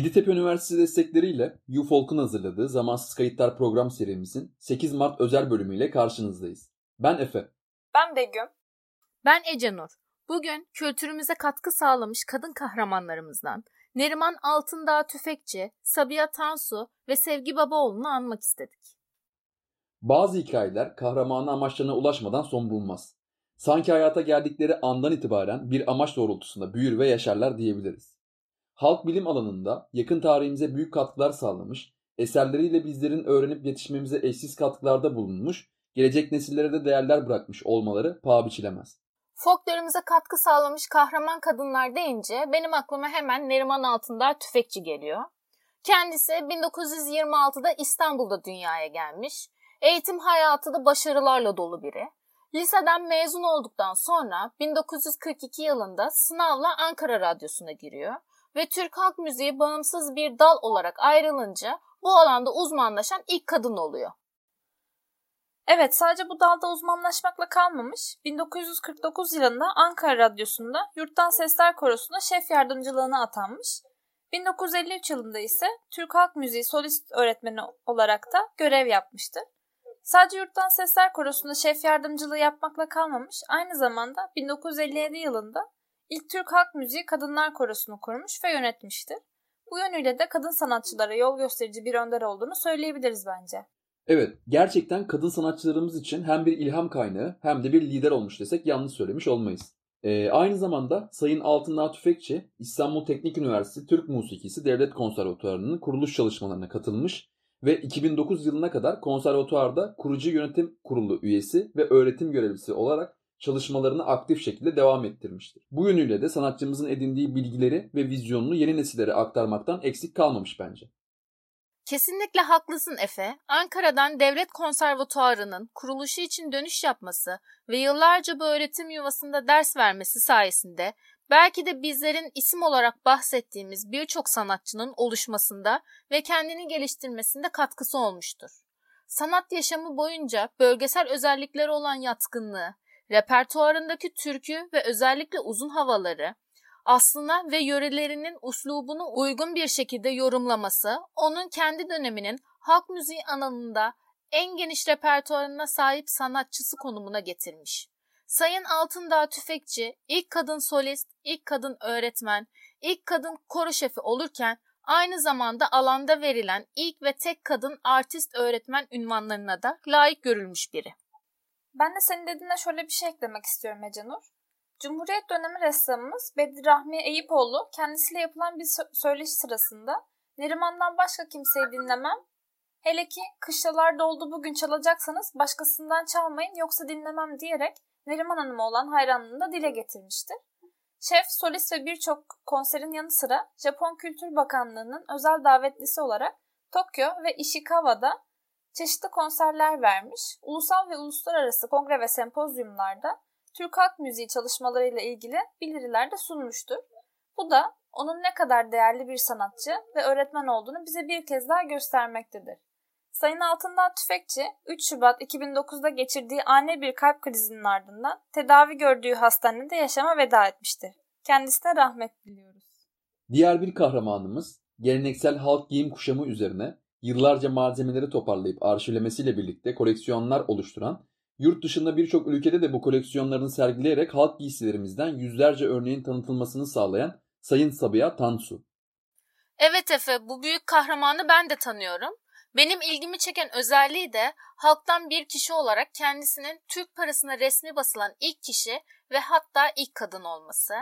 Yeditepe Üniversitesi destekleriyle UFolk'un hazırladığı Zamansız Kayıtlar program serimizin 8 Mart özel bölümüyle karşınızdayız. Ben Efe. Ben Begüm. Ben Ecenur. Bugün kültürümüze katkı sağlamış kadın kahramanlarımızdan Neriman Altındağ Tüfekçi, Sabiha Tansu ve Sevgi Babaoğlu'nu anmak istedik. Bazı hikayeler kahramanı amaçlarına ulaşmadan son bulmaz. Sanki hayata geldikleri andan itibaren bir amaç doğrultusunda büyür ve yaşarlar diyebiliriz. Halk bilim alanında yakın tarihimize büyük katkılar sağlamış, eserleriyle bizlerin öğrenip yetişmemize eşsiz katkılarda bulunmuş, gelecek nesillere de değerler bırakmış olmaları paha biçilemez. Folklorumuza katkı sağlamış kahraman kadınlar deyince benim aklıma hemen Neriman Altındağ Tüfekçi geliyor. Kendisi 1926'da İstanbul'da dünyaya gelmiş. Eğitim hayatı da başarılarla dolu biri. Liseden mezun olduktan sonra 1942 yılında sınavla Ankara Radyosu'na giriyor ve Türk halk müziği bağımsız bir dal olarak ayrılınca bu alanda uzmanlaşan ilk kadın oluyor. Evet sadece bu dalda uzmanlaşmakla kalmamış. 1949 yılında Ankara Radyosu'nda Yurttan Sesler Korosu'na şef yardımcılığına atanmış. 1953 yılında ise Türk Halk Müziği solist öğretmeni olarak da görev yapmıştır. Sadece Yurttan Sesler Korosu'nda şef yardımcılığı yapmakla kalmamış, aynı zamanda 1957 yılında ilk Türk Halk Müziği Kadınlar Korosu'nu kurmuş ve yönetmiştir. Bu yönüyle de kadın sanatçılara yol gösterici bir önder olduğunu söyleyebiliriz bence. Evet, gerçekten kadın sanatçılarımız için hem bir ilham kaynağı hem de bir lider olmuş desek yanlış söylemiş olmayız. Ee, aynı zamanda Sayın Altındağ Tüfekçi, İstanbul Teknik Üniversitesi Türk Musikisi Devlet Konservatuvarı'nın kuruluş çalışmalarına katılmış ve 2009 yılına kadar konservatuvarda kurucu yönetim kurulu üyesi ve öğretim görevlisi olarak çalışmalarını aktif şekilde devam ettirmiştir. Bu yönüyle de sanatçımızın edindiği bilgileri ve vizyonunu yeni nesillere aktarmaktan eksik kalmamış bence. Kesinlikle haklısın Efe. Ankara'dan Devlet Konservatuarı'nın kuruluşu için dönüş yapması ve yıllarca bu öğretim yuvasında ders vermesi sayesinde belki de bizlerin isim olarak bahsettiğimiz birçok sanatçının oluşmasında ve kendini geliştirmesinde katkısı olmuştur. Sanat yaşamı boyunca bölgesel özellikleri olan yatkınlığı, repertuarındaki türkü ve özellikle uzun havaları, aslına ve yörelerinin uslubunu uygun bir şekilde yorumlaması, onun kendi döneminin halk müziği alanında en geniş repertuarına sahip sanatçısı konumuna getirmiş. Sayın Altındağ Tüfekçi ilk kadın solist, ilk kadın öğretmen, ilk kadın koro şefi olurken aynı zamanda alanda verilen ilk ve tek kadın artist öğretmen ünvanlarına da layık görülmüş biri. Ben de senin dediğine şöyle bir şey eklemek istiyorum Ecenur. Cumhuriyet dönemi ressamımız Bedri Rahmi Eyüpoğlu kendisiyle yapılan bir söyleşi sırasında Neriman'dan başka kimseyi dinlemem. Hele ki kışlalar doldu bugün çalacaksanız başkasından çalmayın yoksa dinlemem diyerek Neriman Hanım'a olan hayranlığını da dile getirmiştir. Şef, solist ve birçok konserin yanı sıra Japon Kültür Bakanlığı'nın özel davetlisi olarak Tokyo ve Ishikawa'da çeşitli konserler vermiş, ulusal ve uluslararası kongre ve sempozyumlarda Türk halk müziği çalışmalarıyla ilgili bildiriler de sunmuştur. Bu da onun ne kadar değerli bir sanatçı ve öğretmen olduğunu bize bir kez daha göstermektedir. Sayın Altındağ Tüfekçi 3 Şubat 2009'da geçirdiği ani bir kalp krizinin ardından tedavi gördüğü hastanede yaşama veda etmiştir. Kendisine rahmet diliyoruz. Diğer bir kahramanımız geleneksel halk giyim kuşamı üzerine yıllarca malzemeleri toparlayıp arşivlemesiyle birlikte koleksiyonlar oluşturan, yurt dışında birçok ülkede de bu koleksiyonlarını sergileyerek halk giysilerimizden yüzlerce örneğin tanıtılmasını sağlayan Sayın Sabiha Tansu. Evet Efe, bu büyük kahramanı ben de tanıyorum. Benim ilgimi çeken özelliği de halktan bir kişi olarak kendisinin Türk parasına resmi basılan ilk kişi ve hatta ilk kadın olması.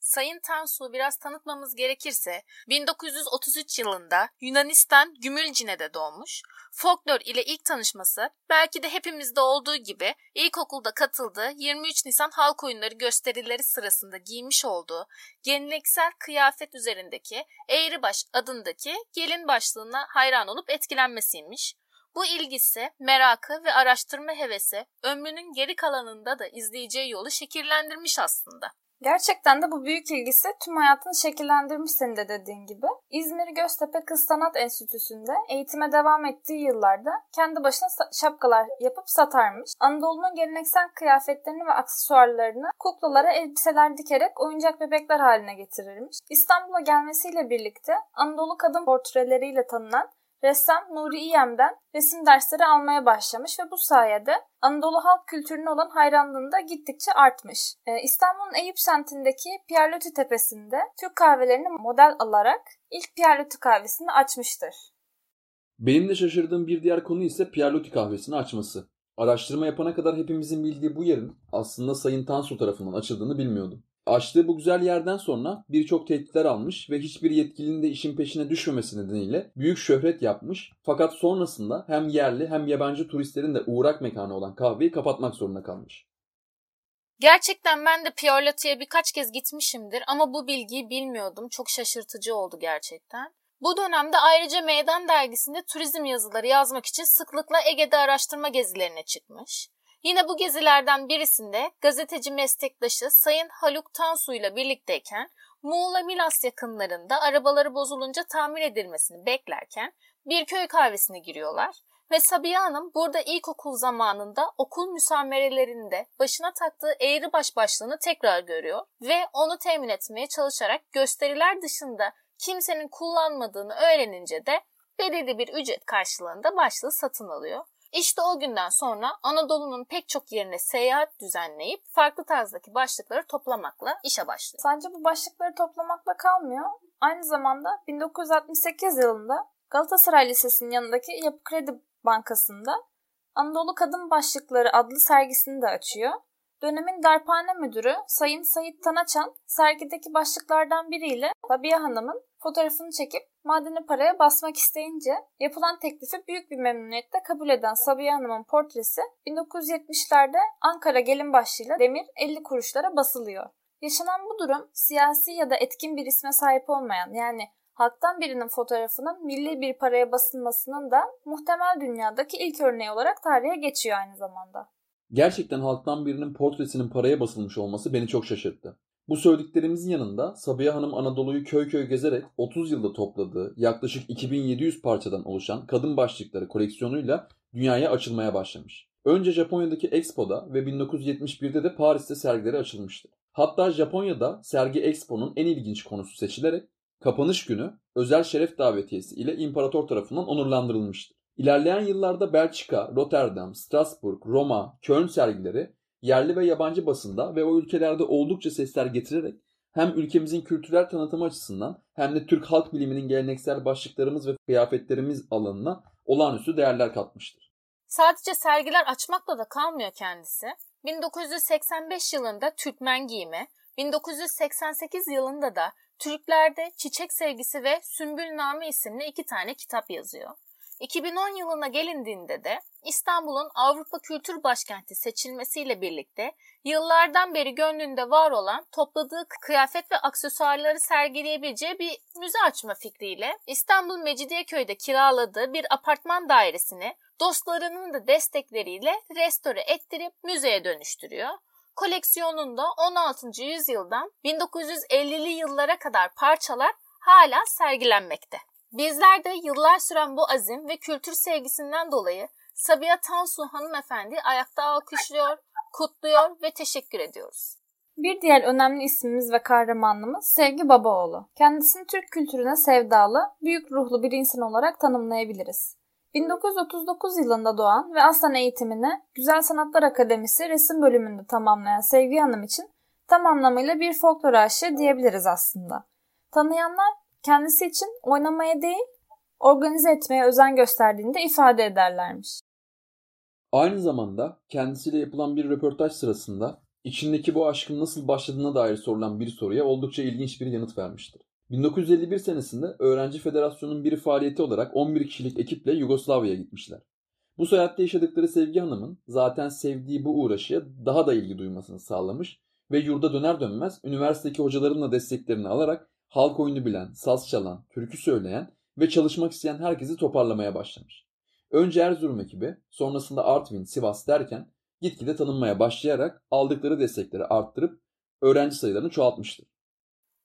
Sayın Tansu biraz tanıtmamız gerekirse 1933 yılında Yunanistan Gümülcine'de doğmuş. Folklor ile ilk tanışması belki de hepimizde olduğu gibi ilkokulda katıldığı 23 Nisan halk oyunları gösterileri sırasında giymiş olduğu geleneksel kıyafet üzerindeki Eğribaş adındaki gelin başlığına hayran olup etkilenmesiymiş. Bu ilgisi, merakı ve araştırma hevesi ömrünün geri kalanında da izleyeceği yolu şekillendirmiş aslında. Gerçekten de bu büyük ilgisi tüm hayatını şekillendirmiş senin de dediğin gibi. İzmir Göztepe Kız Sanat Enstitüsü'nde eğitime devam ettiği yıllarda kendi başına şapkalar yapıp satarmış. Anadolu'nun geleneksel kıyafetlerini ve aksesuarlarını kuklalara elbiseler dikerek oyuncak bebekler haline getirirmiş. İstanbul'a gelmesiyle birlikte Anadolu kadın portreleriyle tanınan ressam Nuri İyem'den resim dersleri almaya başlamış ve bu sayede Anadolu halk kültürüne olan hayranlığında da gittikçe artmış. Ee, İstanbul'un Eyüp semtindeki Pierre Tepesi'nde Türk kahvelerini model alarak ilk Pierre kahvesini açmıştır. Benim de şaşırdığım bir diğer konu ise Pierre kahvesini açması. Araştırma yapana kadar hepimizin bildiği bu yerin aslında Sayın Tansu tarafından açıldığını bilmiyordum. Açtığı bu güzel yerden sonra birçok tehditler almış ve hiçbir yetkilinin de işin peşine düşmemesi nedeniyle büyük şöhret yapmış. Fakat sonrasında hem yerli hem yabancı turistlerin de uğrak mekanı olan kahveyi kapatmak zorunda kalmış. Gerçekten ben de Piorlati'ye birkaç kez gitmişimdir ama bu bilgiyi bilmiyordum. Çok şaşırtıcı oldu gerçekten. Bu dönemde ayrıca Meydan dergisinde turizm yazıları yazmak için sıklıkla Ege'de araştırma gezilerine çıkmış. Yine bu gezilerden birisinde gazeteci meslektaşı Sayın Haluk Tansu ile birlikteyken Muğla Milas yakınlarında arabaları bozulunca tamir edilmesini beklerken bir köy kahvesine giriyorlar ve Sabiha Hanım burada ilkokul zamanında okul müsamerelerinde başına taktığı eğri baş başlığını tekrar görüyor ve onu temin etmeye çalışarak gösteriler dışında kimsenin kullanmadığını öğrenince de belirli bir ücret karşılığında başlığı satın alıyor. İşte o günden sonra Anadolu'nun pek çok yerine seyahat düzenleyip farklı tarzdaki başlıkları toplamakla işe başlıyor. Sadece bu başlıkları toplamakla kalmıyor. Aynı zamanda 1968 yılında Galatasaray Lisesi'nin yanındaki Yapı Kredi Bankası'nda Anadolu Kadın Başlıkları adlı sergisini de açıyor. Dönemin darphane müdürü Sayın Sayit Tanaçan sergideki başlıklardan biriyle Sabiha Hanım'ın fotoğrafını çekip madeni paraya basmak isteyince yapılan teklifi büyük bir memnuniyetle kabul eden Sabiha Hanım'ın portresi 1970'lerde Ankara gelin başlığıyla demir 50 kuruşlara basılıyor. Yaşanan bu durum siyasi ya da etkin bir isme sahip olmayan yani halktan birinin fotoğrafının milli bir paraya basılmasının da muhtemel dünyadaki ilk örneği olarak tarihe geçiyor aynı zamanda. Gerçekten halktan birinin portresinin paraya basılmış olması beni çok şaşırttı. Bu söylediklerimizin yanında Sabiha Hanım Anadolu'yu köy köy gezerek 30 yılda topladığı yaklaşık 2700 parçadan oluşan kadın başlıkları koleksiyonuyla dünyaya açılmaya başlamış. Önce Japonya'daki Expo'da ve 1971'de de Paris'te sergileri açılmıştı. Hatta Japonya'da sergi Expo'nun en ilginç konusu seçilerek kapanış günü özel şeref davetiyesi ile imparator tarafından onurlandırılmıştır. İlerleyen yıllarda Belçika, Rotterdam, Strasbourg, Roma, Köln sergileri yerli ve yabancı basında ve o ülkelerde oldukça sesler getirerek hem ülkemizin kültürel tanıtımı açısından hem de Türk halk biliminin geleneksel başlıklarımız ve kıyafetlerimiz alanına olağanüstü değerler katmıştır. Sadece sergiler açmakla da kalmıyor kendisi. 1985 yılında Türkmen giyimi, 1988 yılında da Türklerde Çiçek Sevgisi ve Sümbülname isimli iki tane kitap yazıyor. 2010 yılına gelindiğinde de İstanbul'un Avrupa Kültür Başkenti seçilmesiyle birlikte yıllardan beri gönlünde var olan topladığı kıyafet ve aksesuarları sergileyebileceği bir müze açma fikriyle İstanbul Mecidiyeköy'de kiraladığı bir apartman dairesini dostlarının da destekleriyle restore ettirip müzeye dönüştürüyor. Koleksiyonunda 16. yüzyıldan 1950'li yıllara kadar parçalar hala sergilenmekte. Bizler de yıllar süren bu azim ve kültür sevgisinden dolayı Sabiha Tansu hanımefendi ayakta alkışlıyor, kutluyor ve teşekkür ediyoruz. Bir diğer önemli ismimiz ve kahramanımız Sevgi Babaoğlu. Kendisini Türk kültürüne sevdalı, büyük ruhlu bir insan olarak tanımlayabiliriz. 1939 yılında doğan ve aslan eğitimini Güzel Sanatlar Akademisi resim bölümünde tamamlayan Sevgi Hanım için tam anlamıyla bir folklor aşığı diyebiliriz aslında. Tanıyanlar kendisi için oynamaya değil, organize etmeye özen gösterdiğini de ifade ederlermiş. Aynı zamanda kendisiyle yapılan bir röportaj sırasında içindeki bu aşkın nasıl başladığına dair sorulan bir soruya oldukça ilginç bir yanıt vermiştir. 1951 senesinde Öğrenci Federasyonu'nun bir faaliyeti olarak 11 kişilik ekiple Yugoslavya'ya gitmişler. Bu seyahatte yaşadıkları Sevgi Hanım'ın zaten sevdiği bu uğraşıya daha da ilgi duymasını sağlamış ve yurda döner dönmez üniversitedeki hocaların da desteklerini alarak halk oyunu bilen, saz çalan, türkü söyleyen ve çalışmak isteyen herkesi toparlamaya başlamış. Önce Erzurum ekibi, sonrasında Artvin, Sivas derken gitgide tanınmaya başlayarak aldıkları destekleri arttırıp öğrenci sayılarını çoğaltmıştır.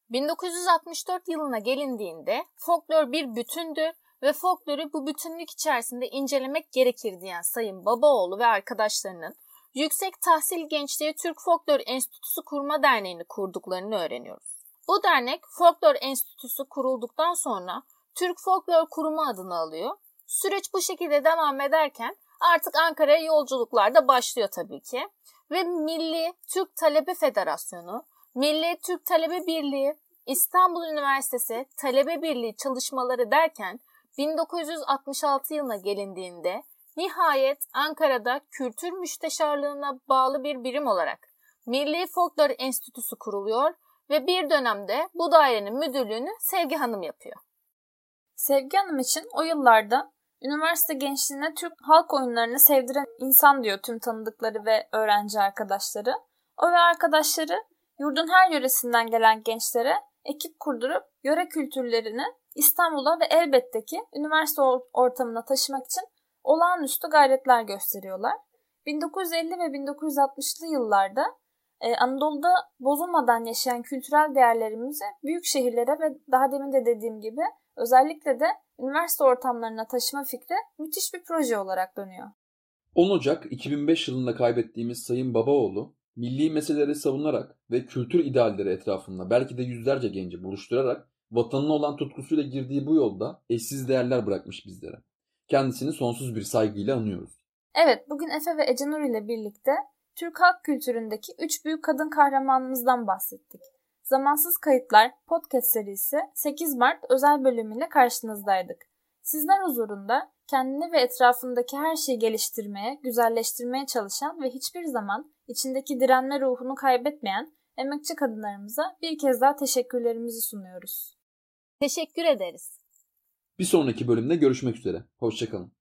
1964 yılına gelindiğinde folklor bir bütündür ve folkloru bu bütünlük içerisinde incelemek gerekir diyen Sayın Babaoğlu ve arkadaşlarının Yüksek Tahsil Gençliği Türk Folklor Enstitüsü Kurma Derneği'ni kurduklarını öğreniyoruz. Bu dernek Folklor Enstitüsü kurulduktan sonra Türk Folklor Kurumu adını alıyor. Süreç bu şekilde devam ederken artık Ankara'ya yolculuklar da başlıyor tabii ki. Ve Milli Türk Talebe Federasyonu, Milli Türk Talebe Birliği, İstanbul Üniversitesi Talebe Birliği çalışmaları derken 1966 yılına gelindiğinde nihayet Ankara'da Kültür Müsteşarlığına bağlı bir birim olarak Milli Folklor Enstitüsü kuruluyor ve bir dönemde bu dairenin müdürlüğünü Sevgi Hanım yapıyor. Sevgi Hanım için o yıllarda üniversite gençliğine Türk halk oyunlarını sevdiren insan diyor tüm tanıdıkları ve öğrenci arkadaşları. O ve arkadaşları yurdun her yöresinden gelen gençlere ekip kurdurup yöre kültürlerini İstanbul'a ve elbette ki üniversite ortamına taşımak için olağanüstü gayretler gösteriyorlar. 1950 ve 1960'lı yıllarda e, Anadolu'da bozulmadan yaşayan kültürel değerlerimizi büyük şehirlere ve daha demin de dediğim gibi özellikle de üniversite ortamlarına taşıma fikri müthiş bir proje olarak dönüyor. 10 Ocak 2005 yılında kaybettiğimiz Sayın Babaoğlu, milli meseleleri savunarak ve kültür idealleri etrafında belki de yüzlerce genci buluşturarak vatanına olan tutkusuyla girdiği bu yolda eşsiz değerler bırakmış bizlere. Kendisini sonsuz bir saygıyla anıyoruz. Evet, bugün Efe ve Ecenur ile birlikte Türk halk kültüründeki üç büyük kadın kahramanımızdan bahsettik. Zamansız Kayıtlar podcast serisi 8 Mart özel bölümüyle karşınızdaydık. Sizler huzurunda kendini ve etrafındaki her şeyi geliştirmeye, güzelleştirmeye çalışan ve hiçbir zaman içindeki direnme ruhunu kaybetmeyen emekçi kadınlarımıza bir kez daha teşekkürlerimizi sunuyoruz. Teşekkür ederiz. Bir sonraki bölümde görüşmek üzere. Hoşçakalın.